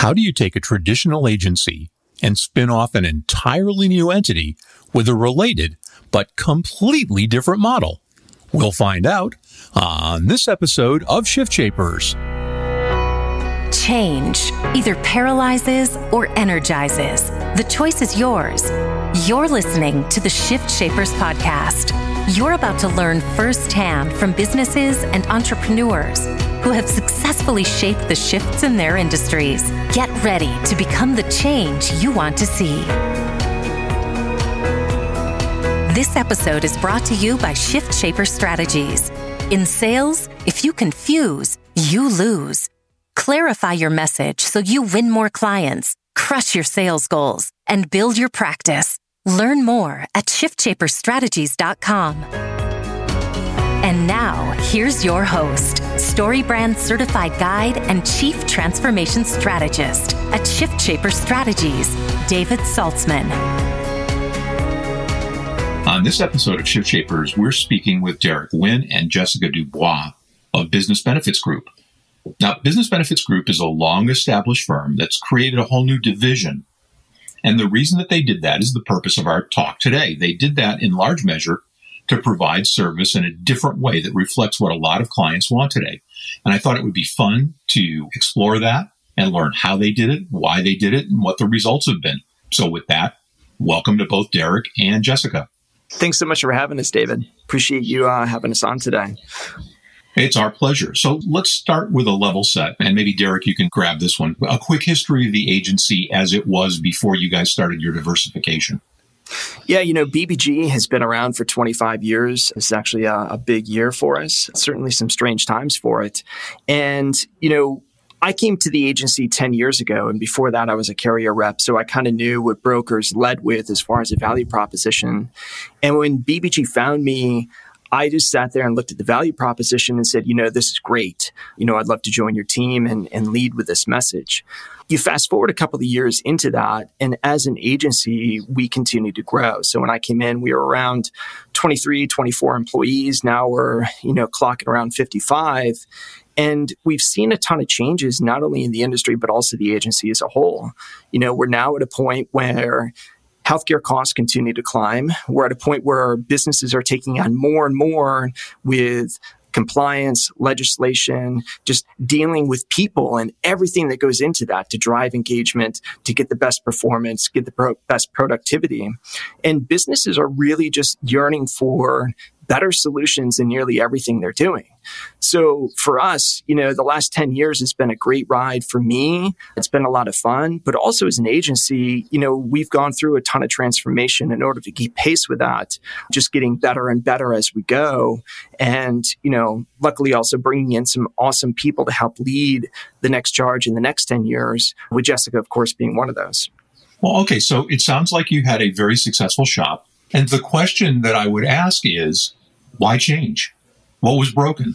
How do you take a traditional agency and spin off an entirely new entity with a related but completely different model? We'll find out on this episode of Shift Shapers. Change either paralyzes or energizes. The choice is yours. You're listening to the Shift Shapers podcast. You're about to learn firsthand from businesses and entrepreneurs who have successfully shaped the shifts in their industries. Get ready to become the change you want to see. This episode is brought to you by Shift Shaper Strategies. In sales, if you confuse, you lose. Clarify your message so you win more clients, crush your sales goals, and build your practice. Learn more at shiftshaperstrategies.com. And now, here's your host, StoryBrand certified guide and chief transformation strategist at Shift Shaper Strategies, David Saltzman. On this episode of Shift Shapers, we're speaking with Derek Winn and Jessica Du Bois of Business Benefits Group. Now, Business Benefits Group is a long established firm that's created a whole new division and the reason that they did that is the purpose of our talk today. They did that in large measure to provide service in a different way that reflects what a lot of clients want today. And I thought it would be fun to explore that and learn how they did it, why they did it, and what the results have been. So with that, welcome to both Derek and Jessica. Thanks so much for having us, David. Appreciate you uh, having us on today. It's our pleasure. So let's start with a level set. And maybe, Derek, you can grab this one. A quick history of the agency as it was before you guys started your diversification. Yeah, you know, BBG has been around for 25 years. It's actually a, a, big year for us. Certainly some strange times for it. And, you know, I came to the agency 10 years ago, and before that, I was a carrier rep. So I kind of knew what brokers led with as far as a value proposition. And when BBG found me, I just sat there and looked at the value proposition and said, you know, this is great. You know, I'd love to join your team and, and lead with this message. You fast forward a couple of years into that, and as an agency, we continue to grow. So when I came in, we were around 23, 24 employees. Now we're, you know, clocking around 55. And we've seen a ton of changes, not only in the industry, but also the agency as a whole. You know, we're now at a point where healthcare costs continue to climb. We're at a point where businesses are taking on more and more with compliance, legislation, just dealing with people and everything that goes into that to drive engagement, to get the best performance, get the pro- best productivity. And businesses are really just yearning for better solutions in nearly everything they're doing. So for us, you know, the last 10 years has been a great ride for me. It's been a lot of fun, but also as an agency, you know, we've gone through a ton of transformation in order to keep pace with that, just getting better and better as we go. And, you know, luckily also bringing in some awesome people to help lead the next charge in the next 10 years, with Jessica, of course, being one of those. Well, okay. So it sounds like you had a very successful shop. And the question that I would ask is, why change? What was broken?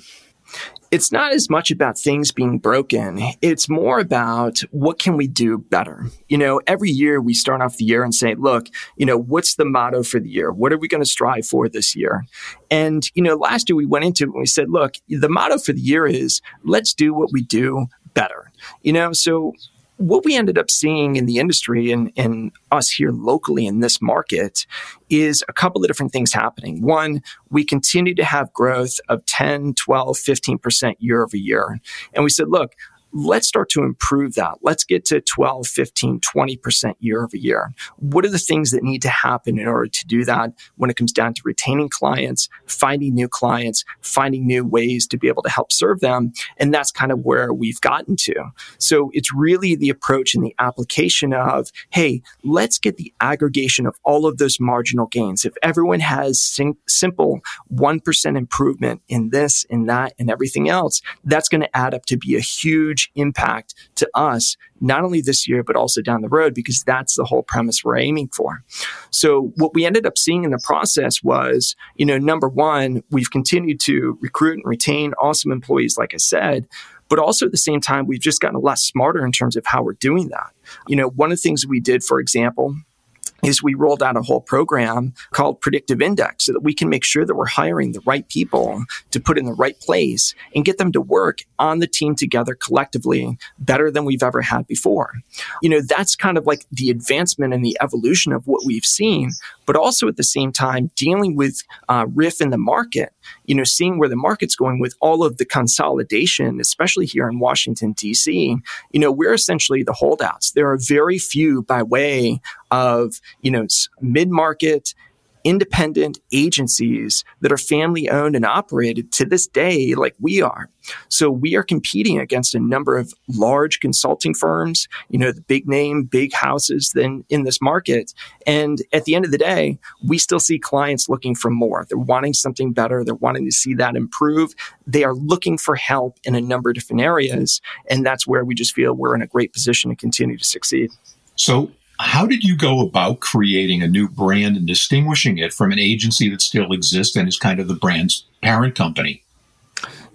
It's not as much about things being broken. It's more about what can we do better? You know, every year we start off the year and say, look, you know, what's the motto for the year? What are we going to strive for this year? And, you know, last year we went into it and we said, look, the motto for the year is let's do what we do better. You know, so what we ended up seeing in the industry and, and us here locally in this market is a couple of different things happening. One, we continue to have growth of 10, 12, 15% year over year. And we said, look, let's start to improve that. Let's get to 12, 15, 20% year over year. What are the things that need to happen in order to do that when it comes down to retaining clients, finding new clients, finding new ways to be able to help serve them? And that's kind of where we've gotten to. So it's really the approach and the application of, hey, let's get the aggregation of all of those marginal gains. If everyone has sim- simple 1% improvement in this, in that, and everything else, that's going to add up to be a huge huge impact to us, not only this year, but also down the road, because that's the whole premise we're aiming for. So what we ended up seeing in the process was, you know, number one, we've continued to recruit and retain awesome employees, like I said, but also at the same time, we've just gotten a lot smarter in terms of how we're doing that. You know, one of the things we did, for example, is we rolled out a whole program called Predictive Index so that we can make sure that we're hiring the right people to put in the right place and get them to work on the team together collectively better than we've ever had before. You know, that's kind of like the advancement and the evolution of what we've seen, but also at the same time dealing with uh, RIF in the market, you know, seeing where the market's going with all of the consolidation, especially here in Washington, D.C., you know, we're essentially the holdouts. There are very few by way of, you know, mid market independent agencies that are family owned and operated to this day, like we are. So we are competing against a number of large consulting firms, you know, the big name, big houses then in this market. And at the end of the day, we still see clients looking for more. They're wanting something better. They're wanting to see that improve. They are looking for help in a number of different areas. And that's where we just feel we're in a great position to continue to succeed. So how did you go about creating a new brand and distinguishing it from an agency that still exists and is kind of the brand's parent company?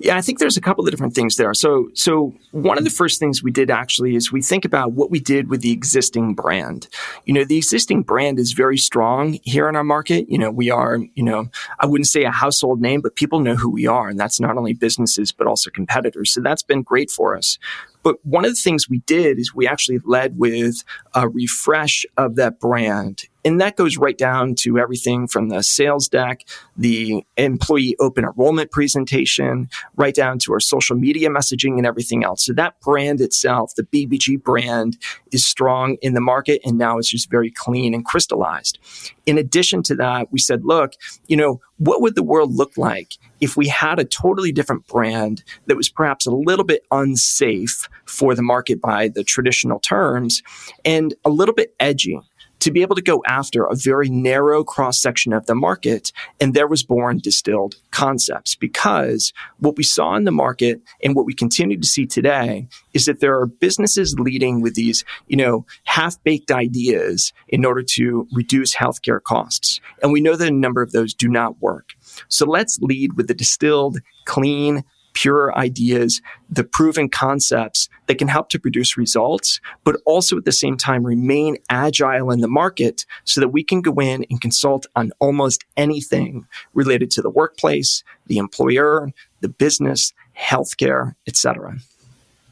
Yeah, I think there's a couple of different things there. So, so one of the first things we did actually is we think about what we did with the existing brand. You know, the existing brand is very strong here in our market. You know, we are, you know, I wouldn't say a household name, but people know who we are, and that's not only businesses but also competitors. So that's been great for us. But one of the things we did is we actually led with a refresh of that brand. And that goes right down to everything from the sales deck, the employee open enrollment presentation, right down to our social media messaging and everything else. So that brand itself, the BBG brand, is strong in the market and now it's just very clean and crystallized. In addition to that, we said, look, you know, what would the world look like if we had a totally different brand that was perhaps a little bit unsafe for the market by the traditional terms and a little bit edgy? To be able to go after a very narrow cross section of the market. And there was born distilled concepts because what we saw in the market and what we continue to see today is that there are businesses leading with these, you know, half baked ideas in order to reduce healthcare costs. And we know that a number of those do not work. So let's lead with the distilled, clean, pure ideas, the proven concepts that can help to produce results, but also at the same time remain agile in the market so that we can go in and consult on almost anything related to the workplace, the employer, the business, healthcare, etc.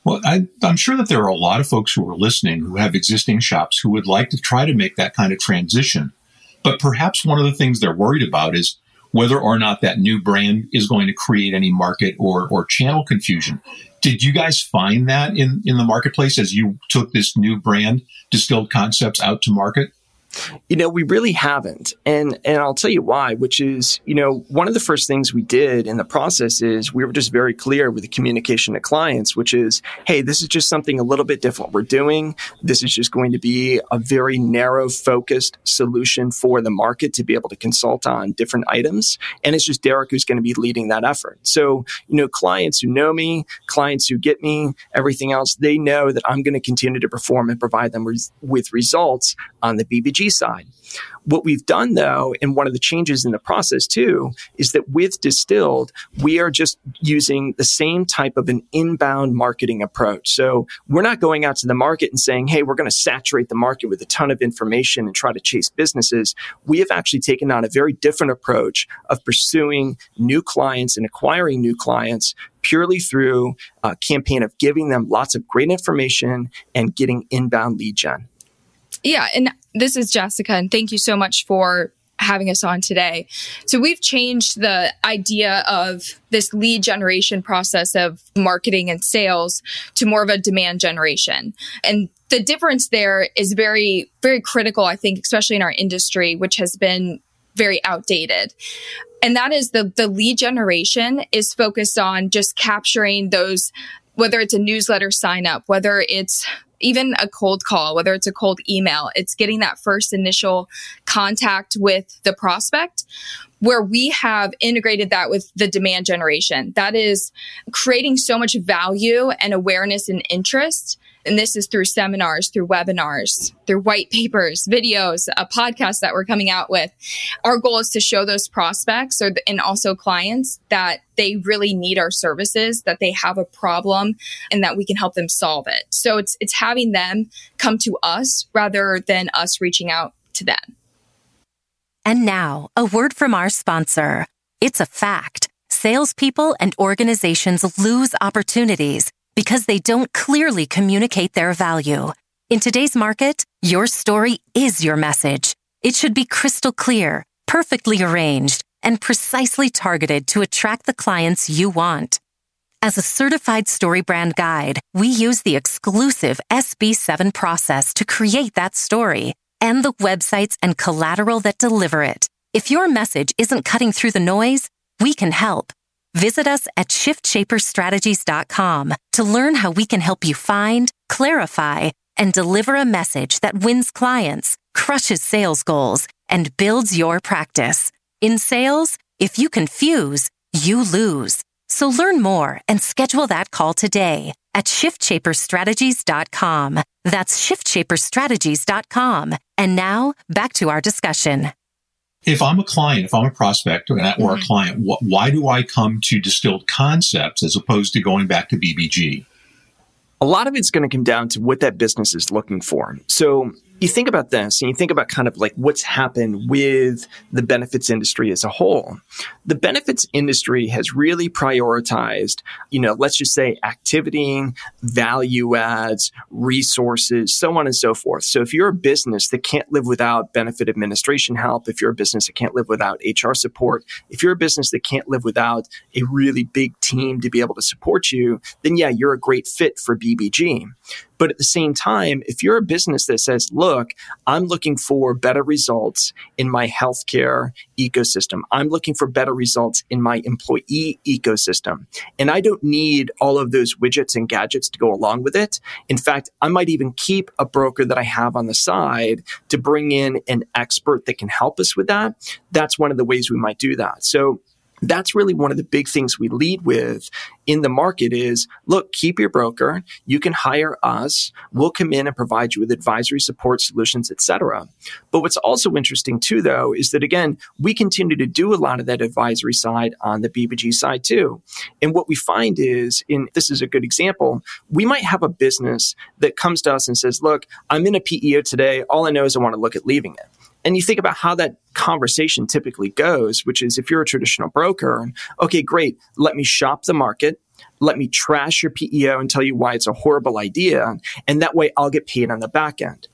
Well, I, am sure that there are a lot of folks who are listening who have existing shops who would like to try to make that kind of transition. But perhaps one of the things they're worried about is whether or not that new brand is going to create any market or, or channel confusion. Did you guys find that in, in the marketplace as you took this new brand, distilled concepts out to market? You know, we really haven't. And and I'll tell you why, which is, you know, one of the first things we did in the process is we were just very clear with the communication to clients, which is, hey, this is just something a little bit different we're doing. This is just going to be a very narrow focused solution for the market to be able to consult on different items. And it's just Derek who's going to be leading that effort. So, you know, clients who know me, clients who get me, everything else, they know that I'm going to continue to perform and provide them with, with results on the BBG side. What we've done though, and one of the changes in the process too, is that with Distilled, we are just using the same type of an inbound marketing approach. So we're not going out to the market and saying, Hey, we're going to saturate the market with a ton of information and try to chase businesses. We have actually taken on a very different approach of pursuing new clients and acquiring new clients purely through a campaign of giving them lots of great information and getting inbound lead gen. Yeah. And this is Jessica, and thank you so much for having us on today. So we've changed the idea of this lead generation process of marketing and sales to more of a demand generation. And the difference there is very, very critical, I think, especially in our industry, which has been very outdated. And that is the, the lead generation is focused on just capturing those whether it's a newsletter sign up, whether it's even a cold call, whether it's a cold email, it's getting that first initial contact with the prospect where we have integrated that with the demand generation. That is creating so much value and awareness and interest and this is through seminars, through webinars, through white papers, videos, a podcast that we're coming out with. Our goal is to show those prospects or, and also clients that they really need our services, that they have a problem and that we can help them solve it. So it's, it's having them come to us rather than us reaching out to them. And now, a word from our sponsor. It's a fact. Salespeople and organizations lose opportunities because they don't clearly communicate their value. In today's market, your story is your message. It should be crystal clear, perfectly arranged, and precisely targeted to attract the clients you want. As a certified StoryBrand guide, we use the exclusive SB7 process to create that story and the websites and collateral that deliver it. If your message isn't cutting through the noise, we can help. Visit us at shiftshaperstrategies.com to learn how we can help you find, clarify, and deliver a message that wins clients, crushes sales goals, and builds your practice. In sales, if you confuse, you lose. So learn more and schedule that call today at shiftshaperstrategies.com. That's shiftshaperstrategies.com. And now back to our discussion. If I'm a client, if I'm a prospect or, or a mm-hmm. client, wh- why do I come to distilled concepts as opposed to going back to BBG? A lot of it's going to come down to what that business is looking for. So you think about this and you think about kind of like what's happened with the benefits industry as a whole. The benefits industry has really prioritized, you know, let's just say activity, value adds, resources, so on and so forth. So if you're a business that can't live without benefit administration help, if you're a business that can't live without HR support, if you're a business that can't live without a really big team to be able to support you, then yeah, you're a great fit for BBG. But at the same time, if you're a business that says, look, I'm looking for better results in my healthcare ecosystem, I'm looking for better results in my employee ecosystem, and I don't need all of those widgets and gadgets to go along with it. In fact, I might even keep a broker that I have on the side to bring in an expert that can help us with that. That's one of the ways we might do that. So that's really one of the big things we lead with in the market is look keep your broker. You can hire us. We'll come in and provide you with advisory support solutions etc but what's also interesting too though is that again we continue to do a lot of that advisory side on the bbg side too. And what we find is in this is a good example we might have a business that comes to us and says look i'm in a peo today. All i know is i want to look at leaving it and you think about how that conversation typically goes, which is if you're a traditional broker, and okay, great, let me shop the market. Let me trash your PEO and tell you why it's a horrible idea. And that way I'll get paid on the back end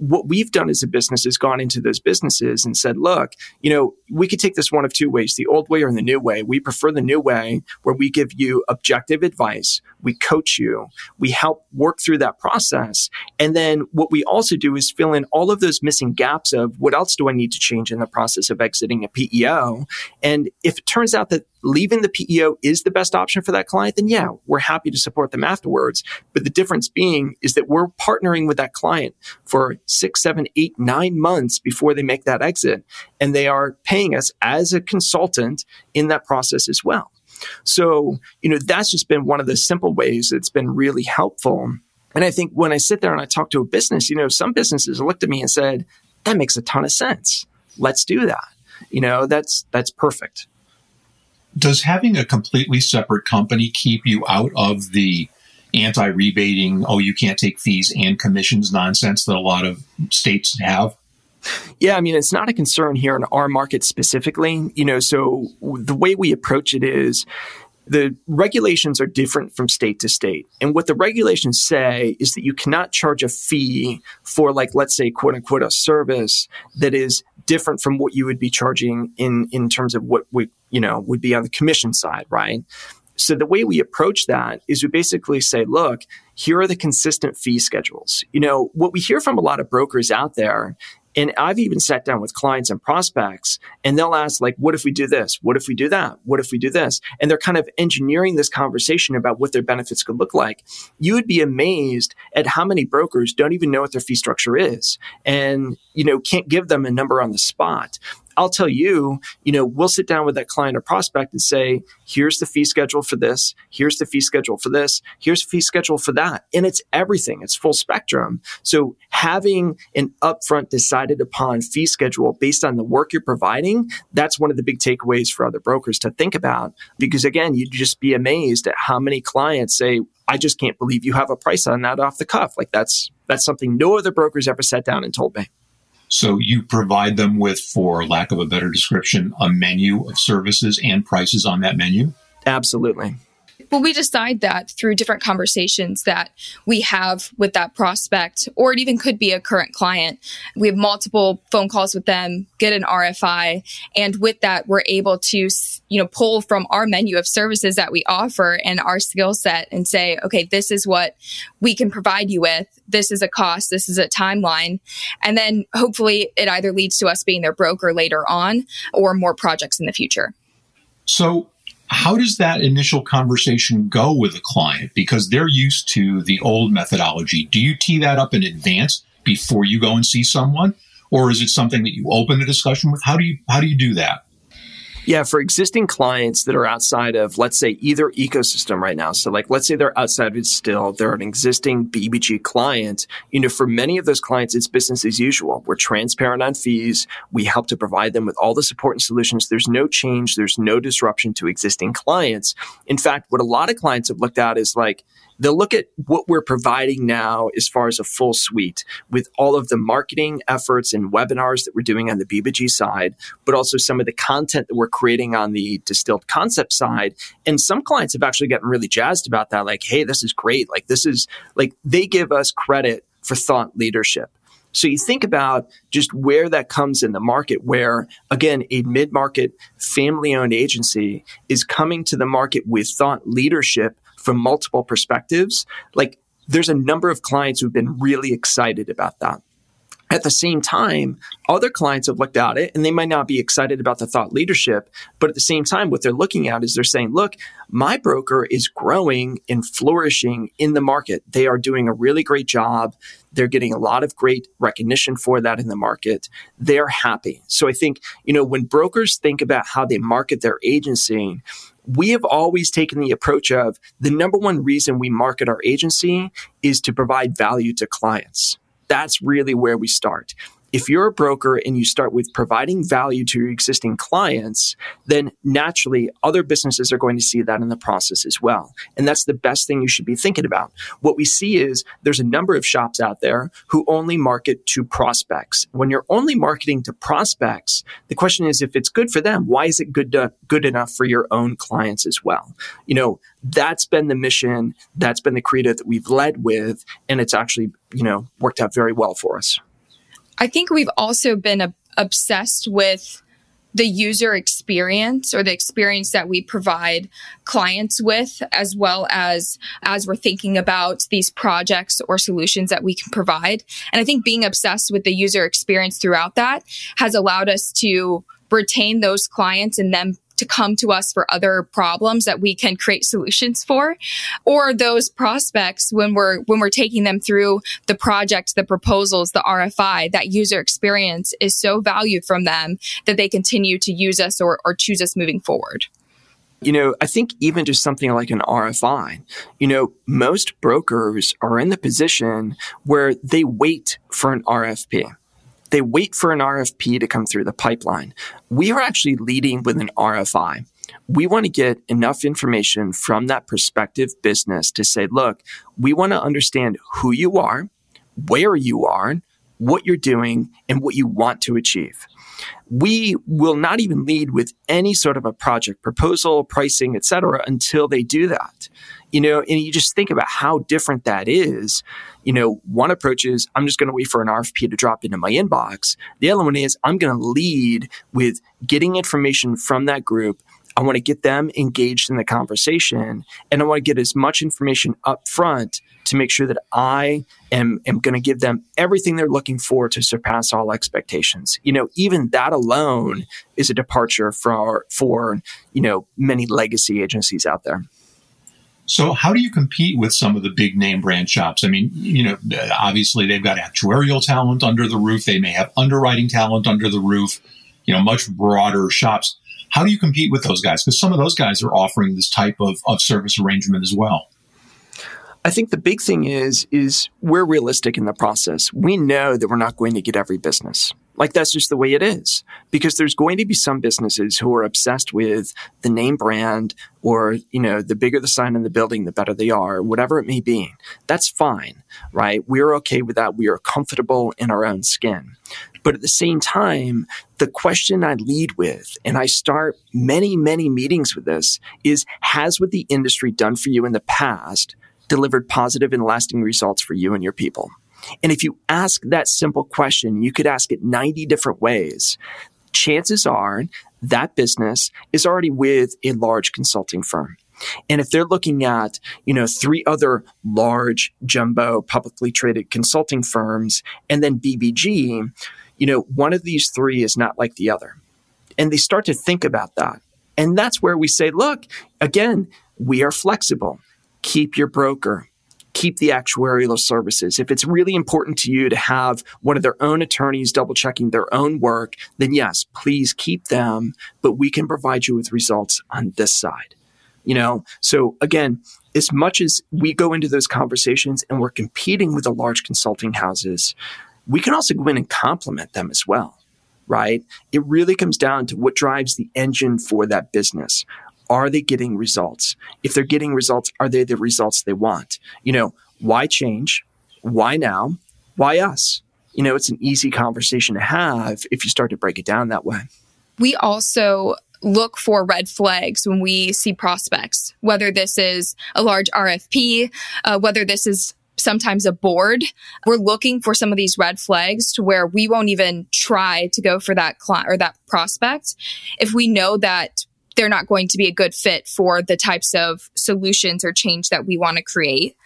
what we've done as a business is gone into those businesses and said, look, you know, we could take this one of two ways, the old way or the new way. We prefer the new way where we give you objective advice. We coach you. We help work through that process. And then what we also do is fill in all of those missing gaps of what else do I need to change in the process of exiting a PEO? And if it turns out that leaving the PEO is the best option for that client, then yeah, we're happy to support them afterwards. But the difference being is that we're partnering with that client for six, seven, eight, nine months before they make that exit. And they are paying us as a consultant in that process as well. So, you know, that's just been one of the simple ways that's been really helpful. And I think when I sit there and I talk to a business, you know, some businesses looked at me and said, that makes a ton of sense. Let's do that. You know, that's, that's perfect does having a completely separate company keep you out of the anti rebating, oh, you can't take fees and commissions nonsense that a lot of states have? Yeah, I mean, it's not a concern here in our market specifically. You know, so the way we approach it is the regulations are different from state to state. And what the regulations say is that you cannot charge a fee for, like, let's say, quote unquote, a service that is different from what you would be charging in, in terms of what we, you know, would be on the commission side, right? So the way we approach that is we basically say, look, here are the consistent fee schedules. You know, what we hear from a lot of brokers out there and I've even sat down with clients and prospects and they'll ask like, what if we do this? What if we do that? What if we do this? And they're kind of engineering this conversation about what their benefits could look like. You would be amazed at how many brokers don't even know what their fee structure is and, you know, can't give them a number on the spot. I'll tell you, you know, we'll sit down with that client or prospect and say, here's the fee schedule for this, here's the fee schedule for this, here's the fee schedule for that. And it's everything, it's full spectrum. So having an upfront decided upon fee schedule based on the work you're providing, that's one of the big takeaways for other brokers to think about. Because again, you'd just be amazed at how many clients say, I just can't believe you have a price on that off the cuff. Like that's that's something no other brokers ever sat down and told me. So you provide them with, for lack of a better description, a menu of services and prices on that menu? Absolutely. Well, we decide that through different conversations that we have with that prospect, or it even could be a current client. We have multiple phone calls with them, get an RFI, and with that, we're able to, you know, pull from our menu of services that we offer and our skill set and say, okay, this is what we can provide you with. This is a cost. This is a timeline. And then hopefully it either leads to us being their broker later on or more projects in the future. So how does that initial conversation go with a client? Because they're used to the old methodology. Do you tee that up in advance before you go and see someone? Or is it something that you open the discussion with? How do you, how do you do that? Yeah, for existing clients that are outside of, let's say, either ecosystem right now. So, like, let's say they're outside of still, they're an existing BBG client. You know, for many of those clients, it's business as usual. We're transparent on fees. We help to provide them with all the support and solutions. There's no change. There's no disruption to existing clients. In fact, what a lot of clients have looked at is like, they'll look at what we're providing now as far as a full suite with all of the marketing efforts and webinars that we're doing on the BBG side, but also some of the content that we're creating on the distilled concept side. And some clients have actually gotten really jazzed about that. Like, hey, this is great. Like, this is like they give us credit for thought leadership. So you think about just where that comes in the market, where again, a mid market family owned agency is coming to the market with thought leadership from multiple perspectives. Like there's a number of clients who've been really excited about that. At the same time, other clients have looked at it and they might not be excited about the thought leadership, but at the same time, what they're looking at is they're saying, look, my broker is growing and flourishing in the market. They are doing a really great job. They're getting a lot of great recognition for that in the market. They're happy. So I think, you know, when brokers think about how they market their agency, we have always taken the approach of the number one reason we market our agency is to provide value to clients that's really where we start. If you're a broker and you start with providing value to your existing clients, then naturally other businesses are going to see that in the process as well. And that's the best thing you should be thinking about. What we see is there's a number of shops out there who only market to prospects. When you're only marketing to prospects, the question is if it's good for them, why is it good to, good enough for your own clients as well? You know, that's been the mission, that's been the credo that we've led with, and it's actually, you know, worked out very well for us. I think we've also been a- obsessed with the user experience or the experience that we provide clients with as well as as we're thinking about these projects or solutions that we can provide. And i think being obsessed with the user experience throughout that has allowed us to retain those clients and then to come to us for other problems that we can create solutions for or those prospects when we're when we're taking them through the project the proposals the RFI that user experience is so valued from them that they continue to use us or, or choose us moving forward you know, I think even just something like an RFI, you know, most brokers are in the position where they wait for an RFP. They wait for an RFP to come through the pipeline. We are actually leading with an RFI. We want to get enough information from that prospective business to say, look, we want to understand who you are, where you are, what you're doing, and what you want to achieve. We will not even lead with any sort of a project proposal, pricing, etc., until they do that. You know, and you just think about how different that is you know, one approach is I'm just going to wait for an RFP to drop into my inbox. The other one is I'm going to lead with getting information from that group. I want to get them engaged in the conversation and I want to get as much information up front to make sure that I am, am going to give them everything they're looking for to surpass all expectations. You know, even that alone is a departure for, for, you know, many legacy agencies out there. So how do you compete with some of the big name brand shops? I mean, you know, obviously they've got actuarial talent under the roof. They may have underwriting talent under the roof, you know, much broader shops. How do you compete with those guys? Because some of those guys are offering this type of, of service arrangement as well. I think the big thing is is we're realistic in the process. We know that we're not going to get every business. Like that's just the way it is. Because there's going to be some businesses who are obsessed with the name brand or, you know, the bigger the sign in the building, the better they are, whatever it may be. That's fine, right? We're okay with that. We are comfortable in our own skin. But at the same time, the question I lead with, and I start many, many meetings with this, is Has what the industry done for you in the past delivered positive and lasting results for you and your people? And if you ask that simple question, you could ask it 90 different ways. Chances are that business is already with a large consulting firm. And if they're looking at, you know, three other large jumbo publicly traded consulting firms and then BBG, you know, one of these three is not like the other. And they start to think about that. And that's where we say, look, again, we are flexible. Keep your broker, keep the actuarial services. If it's really important to you to have one of their own attorneys double checking their own work, then yes, please keep them, but we can provide you with results on this side. You know, so again, as much as we go into those conversations and we're competing with the large consulting houses, we can also go in and complement them as well, right? It really comes down to what drives the engine for that business. Are they getting results? If they're getting results, are they the results they want? You know, why change? Why now? Why us? You know, it's an easy conversation to have if you start to break it down that way. We also look for red flags when we see prospects, whether this is a large RFP, uh, whether this is sometimes a board. We're looking for some of these red flags to where we won't even try to go for that client or that prospect if we know that they're not going to be a good fit for the types of solutions or change that we want to create.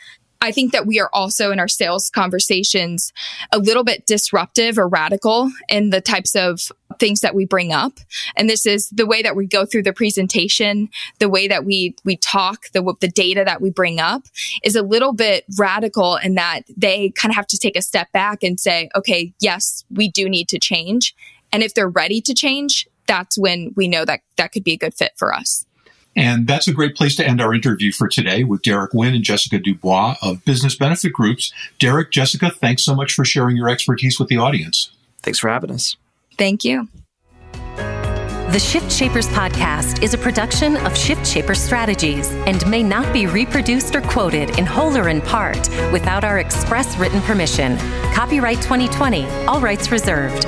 I think that we are also in our sales conversations a little bit disruptive or radical in the types of things that we bring up. And this is the way that we go through the presentation, the way that we, we talk, the, the data that we bring up is a little bit radical in that they kind of have to take a step back and say, okay, yes, we do need to change. And if they're ready to change, that's when we know that that could be a good fit for us. And that's a great place to end our interview for today with Derek Winn and Jessica Du Bois of Business Benefit Groups. Derek, Jessica, thanks so much for sharing your expertise with the audience. Thanks for having us. Thank you. The Shift Shapers podcast is a production of Shift Shaper Strategies and may not be reproduced or quoted in whole or in part without our express written permission. Copyright 2020, all rights reserved.